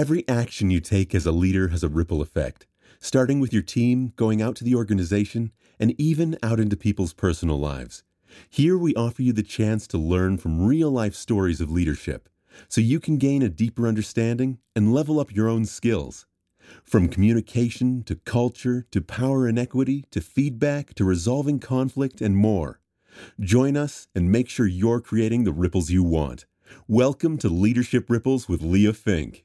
Every action you take as a leader has a ripple effect, starting with your team, going out to the organization, and even out into people's personal lives. Here we offer you the chance to learn from real life stories of leadership so you can gain a deeper understanding and level up your own skills. From communication to culture to power inequity to feedback to resolving conflict and more. Join us and make sure you're creating the ripples you want. Welcome to Leadership Ripples with Leah Fink.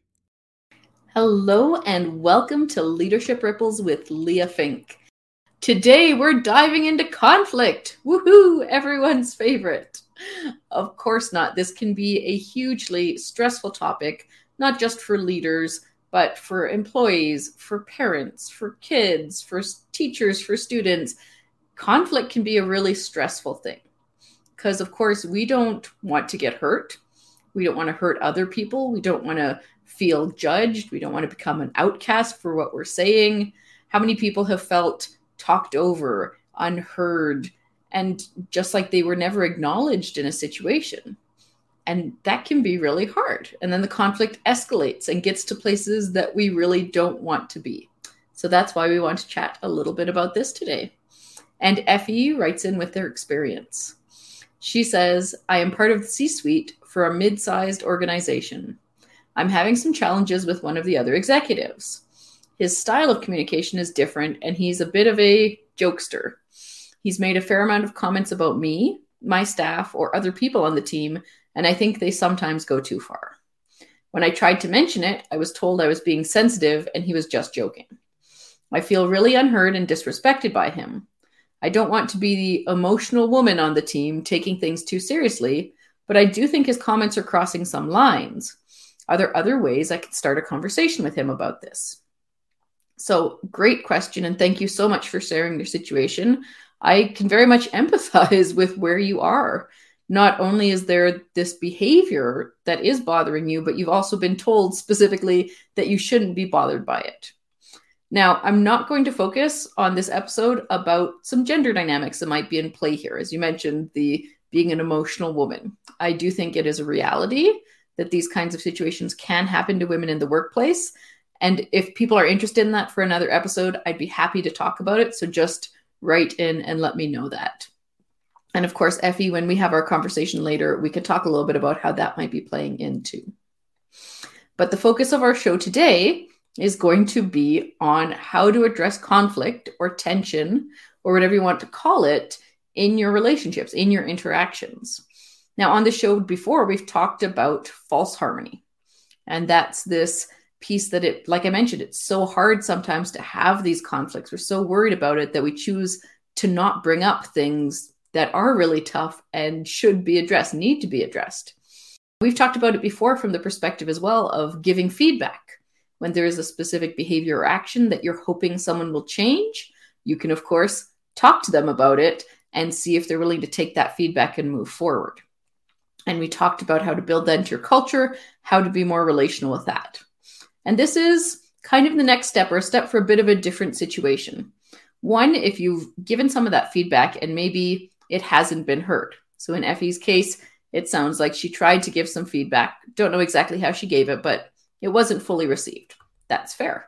Hello, and welcome to Leadership Ripples with Leah Fink. Today, we're diving into conflict. Woohoo! Everyone's favorite. Of course not. This can be a hugely stressful topic, not just for leaders, but for employees, for parents, for kids, for teachers, for students. Conflict can be a really stressful thing because, of course, we don't want to get hurt. We don't want to hurt other people. We don't want to feel judged. We don't want to become an outcast for what we're saying. How many people have felt talked over, unheard, and just like they were never acknowledged in a situation? And that can be really hard. And then the conflict escalates and gets to places that we really don't want to be. So that's why we want to chat a little bit about this today. And Effie writes in with their experience. She says, I am part of the C suite for a mid sized organization. I'm having some challenges with one of the other executives. His style of communication is different, and he's a bit of a jokester. He's made a fair amount of comments about me, my staff, or other people on the team and I think they sometimes go too far. When I tried to mention it, I was told I was being sensitive and he was just joking. I feel really unheard and disrespected by him. I don't want to be the emotional woman on the team taking things too seriously, but I do think his comments are crossing some lines. Are there other ways I could start a conversation with him about this? So, great question, and thank you so much for sharing your situation. I can very much empathize with where you are not only is there this behavior that is bothering you, but you've also been told specifically that you shouldn't be bothered by it. Now, I'm not going to focus on this episode about some gender dynamics that might be in play here. As you mentioned, the being an emotional woman. I do think it is a reality that these kinds of situations can happen to women in the workplace. And if people are interested in that for another episode, I'd be happy to talk about it. So just write in and let me know that. And of course, Effie, when we have our conversation later, we could talk a little bit about how that might be playing into. But the focus of our show today is going to be on how to address conflict or tension or whatever you want to call it in your relationships, in your interactions. Now, on the show before, we've talked about false harmony. And that's this piece that it, like I mentioned, it's so hard sometimes to have these conflicts. We're so worried about it that we choose to not bring up things that are really tough and should be addressed, need to be addressed. We've talked about it before from the perspective as well of giving feedback. When there is a specific behavior or action that you're hoping someone will change, you can, of course, talk to them about it and see if they're willing to take that feedback and move forward. And we talked about how to build that into your culture, how to be more relational with that. And this is kind of the next step or a step for a bit of a different situation. One, if you've given some of that feedback and maybe it hasn't been heard. So in Effie's case, it sounds like she tried to give some feedback. Don't know exactly how she gave it, but it wasn't fully received. That's fair.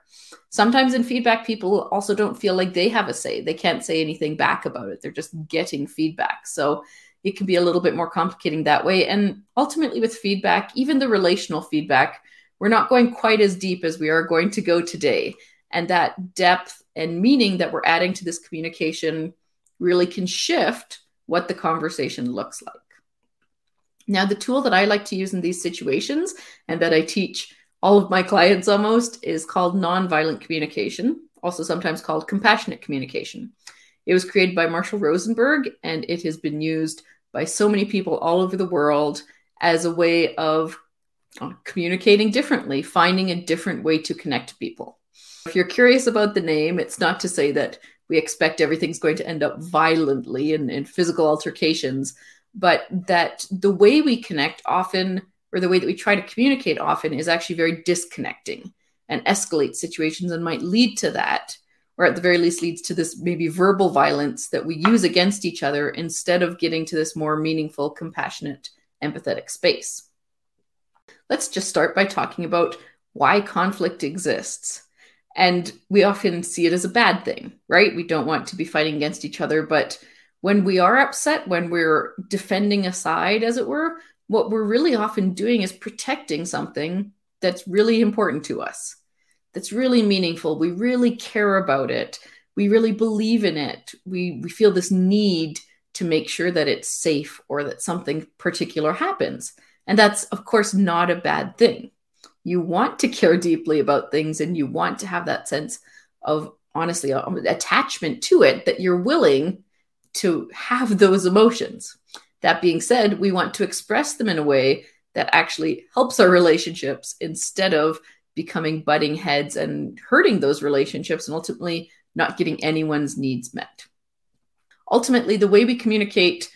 Sometimes in feedback, people also don't feel like they have a say. They can't say anything back about it. They're just getting feedback. So it can be a little bit more complicating that way. And ultimately, with feedback, even the relational feedback, we're not going quite as deep as we are going to go today. And that depth and meaning that we're adding to this communication really can shift what the conversation looks like. Now, the tool that I like to use in these situations and that I teach all of my clients almost is called nonviolent communication, also sometimes called compassionate communication. It was created by Marshall Rosenberg and it has been used by so many people all over the world as a way of uh, communicating differently, finding a different way to connect to people. If you're curious about the name, it's not to say that we expect everything's going to end up violently in, in physical altercations, but that the way we connect often, or the way that we try to communicate often, is actually very disconnecting and escalates situations and might lead to that, or at the very least leads to this maybe verbal violence that we use against each other instead of getting to this more meaningful, compassionate, empathetic space. Let's just start by talking about why conflict exists. And we often see it as a bad thing, right? We don't want to be fighting against each other. But when we are upset, when we're defending a side, as it were, what we're really often doing is protecting something that's really important to us, that's really meaningful. We really care about it. We really believe in it. We, we feel this need to make sure that it's safe or that something particular happens. And that's, of course, not a bad thing you want to care deeply about things and you want to have that sense of honestly um, attachment to it that you're willing to have those emotions that being said we want to express them in a way that actually helps our relationships instead of becoming butting heads and hurting those relationships and ultimately not getting anyone's needs met ultimately the way we communicate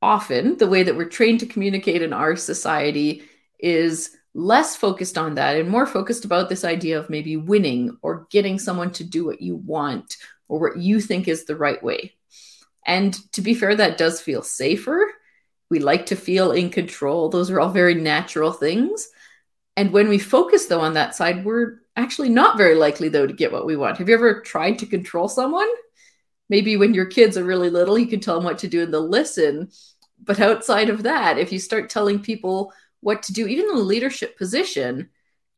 often the way that we're trained to communicate in our society is less focused on that and more focused about this idea of maybe winning or getting someone to do what you want or what you think is the right way. And to be fair, that does feel safer. We like to feel in control. Those are all very natural things. And when we focus, though, on that side, we're actually not very likely, though, to get what we want. Have you ever tried to control someone? Maybe when your kids are really little, you can tell them what to do and they'll listen. But outside of that, if you start telling people what to do, even in a leadership position,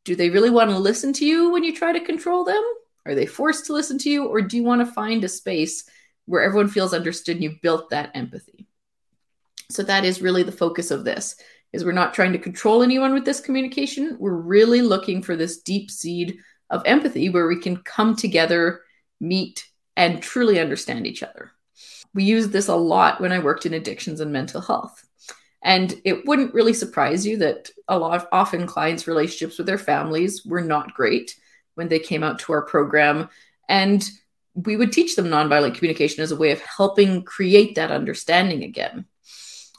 do they really want to listen to you when you try to control them? Are they forced to listen to you? Or do you want to find a space where everyone feels understood and you've built that empathy? So that is really the focus of this is we're not trying to control anyone with this communication. We're really looking for this deep seed of empathy where we can come together, meet, and truly understand each other. We use this a lot when I worked in addictions and mental health. And it wouldn't really surprise you that a lot of often clients' relationships with their families were not great when they came out to our program. And we would teach them nonviolent communication as a way of helping create that understanding again.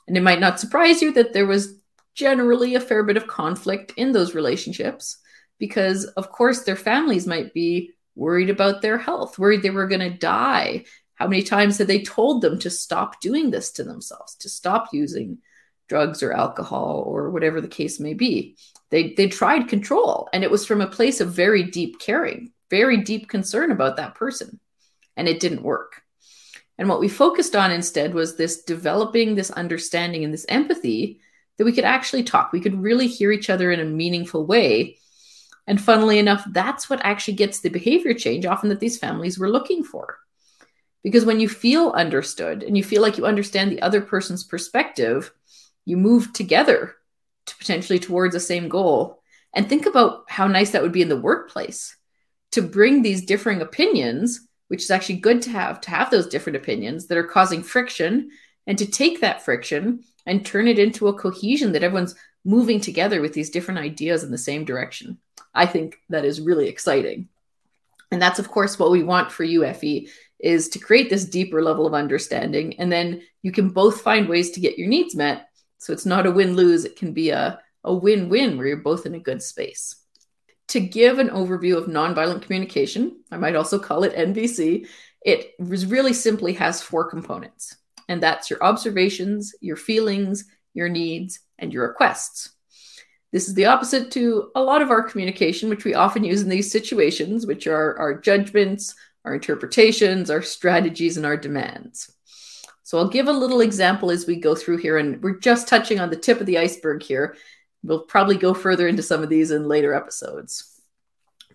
And it might not surprise you that there was generally a fair bit of conflict in those relationships because, of course, their families might be worried about their health, worried they were going to die. How many times had they told them to stop doing this to themselves, to stop using drugs or alcohol or whatever the case may be. They they tried control and it was from a place of very deep caring, very deep concern about that person. And it didn't work. And what we focused on instead was this developing this understanding and this empathy that we could actually talk. We could really hear each other in a meaningful way. And funnily enough, that's what actually gets the behavior change often that these families were looking for. Because when you feel understood and you feel like you understand the other person's perspective, you move together to potentially towards the same goal. And think about how nice that would be in the workplace to bring these differing opinions, which is actually good to have, to have those different opinions that are causing friction, and to take that friction and turn it into a cohesion that everyone's moving together with these different ideas in the same direction. I think that is really exciting. And that's, of course, what we want for Effie, is to create this deeper level of understanding. And then you can both find ways to get your needs met so it's not a win lose, it can be a, a win win where you're both in a good space. To give an overview of nonviolent communication, I might also call it NVC, it really simply has four components, and that's your observations, your feelings, your needs, and your requests. This is the opposite to a lot of our communication, which we often use in these situations, which are our judgments, our interpretations, our strategies, and our demands. So I'll give a little example as we go through here, and we're just touching on the tip of the iceberg here. We'll probably go further into some of these in later episodes.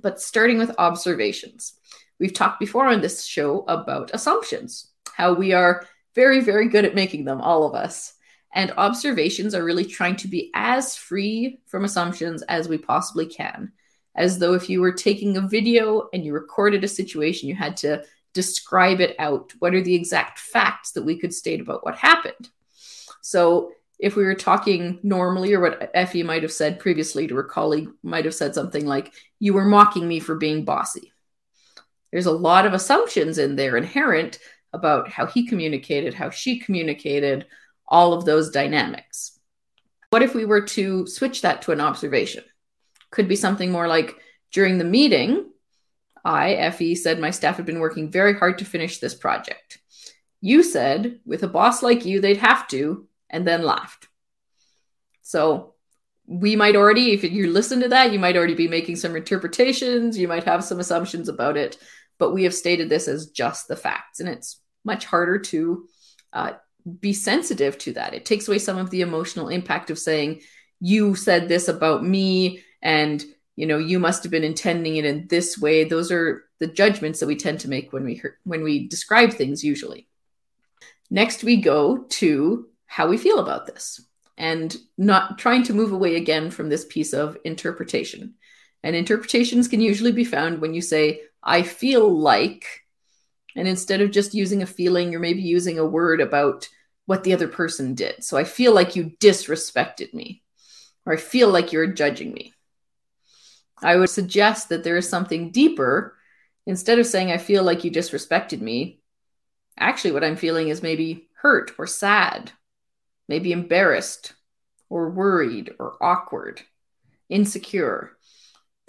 But starting with observations, we've talked before on this show about assumptions, how we are very, very good at making them, all of us. And observations are really trying to be as free from assumptions as we possibly can. As though if you were taking a video and you recorded a situation, you had to describe it out. What are the exact facts that we could state about what happened? So, if we were talking normally, or what Effie might have said previously to her colleague, might have said something like, You were mocking me for being bossy. There's a lot of assumptions in there inherent about how he communicated, how she communicated, all of those dynamics. What if we were to switch that to an observation? Could be something more like during the meeting, I, Effie, said my staff had been working very hard to finish this project. You said, with a boss like you, they'd have to, and then laughed. So we might already, if you listen to that, you might already be making some interpretations, you might have some assumptions about it, but we have stated this as just the facts. And it's much harder to uh, be sensitive to that. It takes away some of the emotional impact of saying, you said this about me, and you know you must have been intending it in this way those are the judgments that we tend to make when we when we describe things usually next we go to how we feel about this and not trying to move away again from this piece of interpretation and interpretations can usually be found when you say i feel like and instead of just using a feeling you're maybe using a word about what the other person did so i feel like you disrespected me or i feel like you're judging me I would suggest that there is something deeper. Instead of saying, I feel like you disrespected me, actually, what I'm feeling is maybe hurt or sad, maybe embarrassed or worried or awkward, insecure.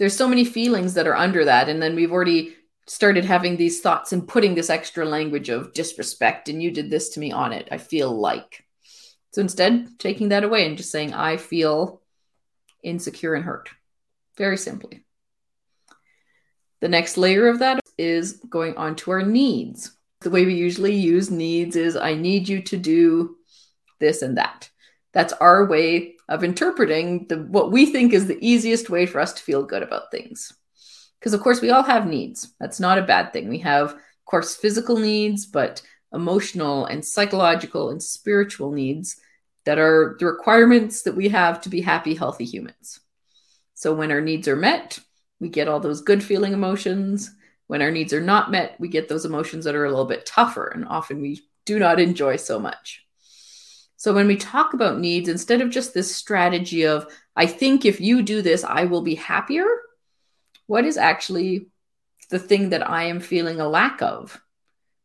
There's so many feelings that are under that. And then we've already started having these thoughts and putting this extra language of disrespect and you did this to me on it. I feel like. So instead, taking that away and just saying, I feel insecure and hurt. Very simply. The next layer of that is going on to our needs. The way we usually use needs is I need you to do this and that. That's our way of interpreting the what we think is the easiest way for us to feel good about things. Because of course we all have needs. That's not a bad thing. We have of course physical needs, but emotional and psychological and spiritual needs that are the requirements that we have to be happy healthy humans. So when our needs are met, we get all those good feeling emotions. When our needs are not met, we get those emotions that are a little bit tougher and often we do not enjoy so much. So when we talk about needs, instead of just this strategy of, I think if you do this, I will be happier, what is actually the thing that I am feeling a lack of?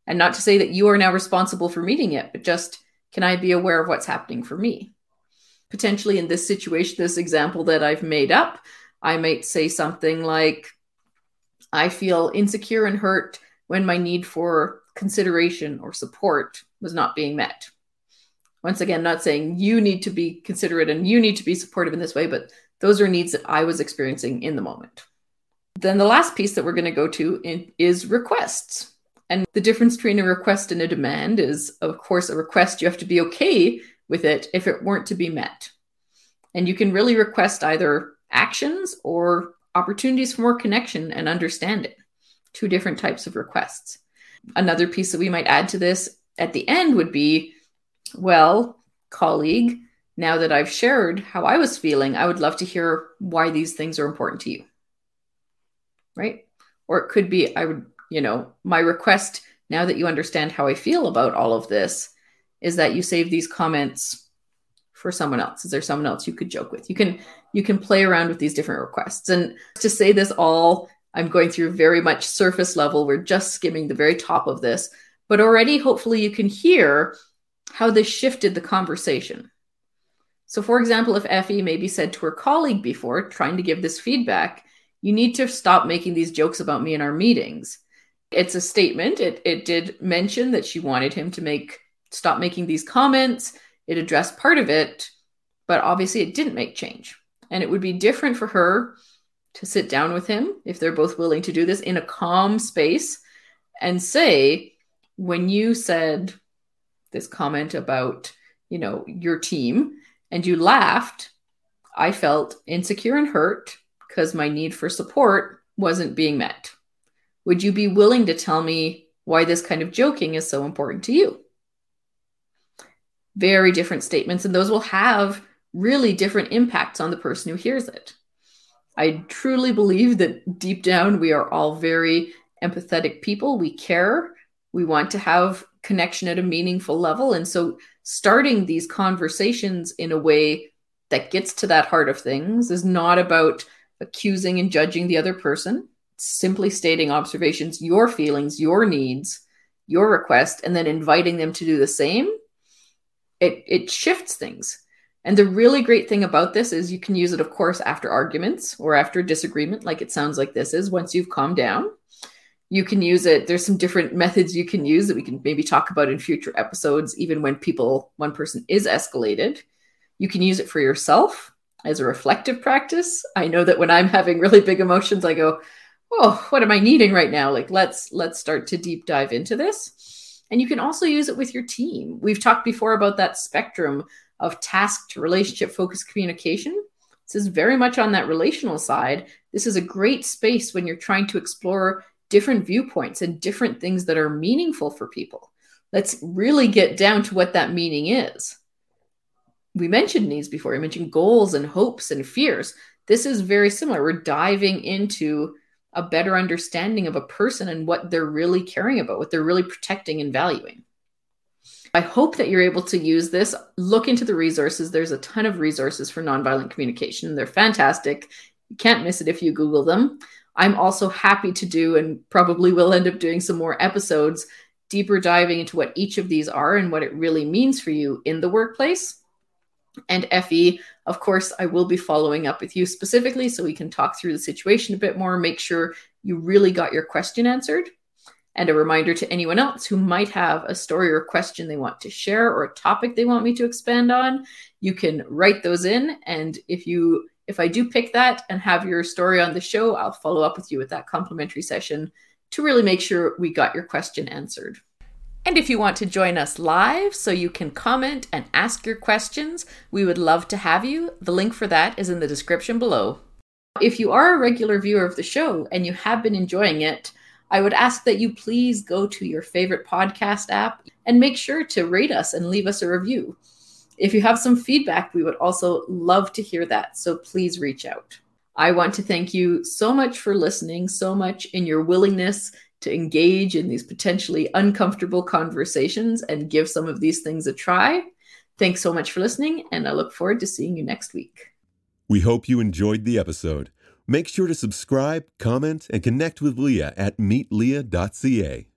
And not to say that you are now responsible for meeting it, but just can I be aware of what's happening for me? potentially in this situation, this example that I've made up, I might say something like, I feel insecure and hurt when my need for consideration or support was not being met. Once again, not saying you need to be considerate and you need to be supportive in this way, but those are needs that I was experiencing in the moment. Then the last piece that we're going to go to in, is requests. And the difference between a request and a demand is, of course, a request you have to be okay with it if it weren't to be met. And you can really request either actions or opportunities for more connection and understanding. Two different types of requests. Another piece that we might add to this at the end would be well, colleague, now that I've shared how I was feeling, I would love to hear why these things are important to you. Right? Or it could be, I would, you know, my request now that you understand how I feel about all of this is that you save these comments for someone else. Is there someone else you could joke with? You can you can play around with these different requests. And to say this all i'm going through very much surface level. We're just skimming the very top of this. But already hopefully you can hear how this shifted the conversation so for example if effie maybe said to her colleague before trying to give this feedback you need to stop making these jokes about me in our meetings it's a statement it, it did mention that she wanted him to make stop making these comments. It addressed part of it, but obviously it didn't make change. And it would be different for her to sit down with him if they're both willing to do this in a calm space and say, when you said this comment about, you know, your team and you laughed, I felt insecure and hurt because my need for support wasn't being met. Would you be willing to tell me why this kind of joking is so important to you? very different statements, and those will have really different impacts on the person who hears it. I truly believe that deep down we are all very empathetic people. We care. We want to have connection at a meaningful level. And so starting these conversations in a way that gets to that heart of things is not about accusing and judging the other person, it's simply stating observations, your feelings, your needs, your request, and then inviting them to do the same it it shifts things. And the really great thing about this is you can use it, of course, after arguments or after disagreement, like it sounds like this is. Once you've calmed down, you can use it. There's some different methods you can use that we can maybe talk about in future episodes, even when people, one person is escalated. You can use it for yourself As a reflective practice, I know that when I'm having really big emotions, I go, "Oh, what am I needing right now? Like let's let's start to deep dive into this." And you can also use it with your team. We've talked before about that spectrum of task to relationship focused communication. This is very much on that relational side. This is a great space when you're trying to explore different viewpoints and different things that are meaningful for people. Let's really get down to what that meaning is. We mentioned needs before. We mentioned goals and hopes and fears. This is very similar. We're diving into a better understanding of a person and what they're really caring about, what they're really protecting and valuing. I hope that you're able to use this. Look into the resources. There's a ton of resources for nonviolent communication. They're fantastic. You can't miss it if you Google them. I'm also happy to do and probably will end up doing some more episodes deeper diving into what each of these are and what it really means for you in the workplace. And Effie, of course, I will be following up with you specifically so we can talk through the situation a bit more, make sure you really got your question answered. And a reminder to anyone else who might have a story or question they want to share or a topic they want me to expand on, you can write those in. And if you if I do pick that and have your story on the show, I'll follow up with you with that complimentary session to really make sure we got your question answered. And if you want to join us live so you can comment and ask your questions, we would love to have you. The link for that is in the description below. If you are a regular viewer of the show and you have been enjoying it, I would ask that you please go to your favorite podcast app and make sure to rate us and leave us a review. If you have some feedback, we would also love to hear that. So please reach out. I want to thank you so much for listening, so much in your willingness to engage in these potentially uncomfortable conversations and give some of these things a try. Thanks so much for listening, and I look forward to seeing you next week. We hope you enjoyed the episode. Make sure to subscribe, comment, and connect with Leah at meetleah.ca.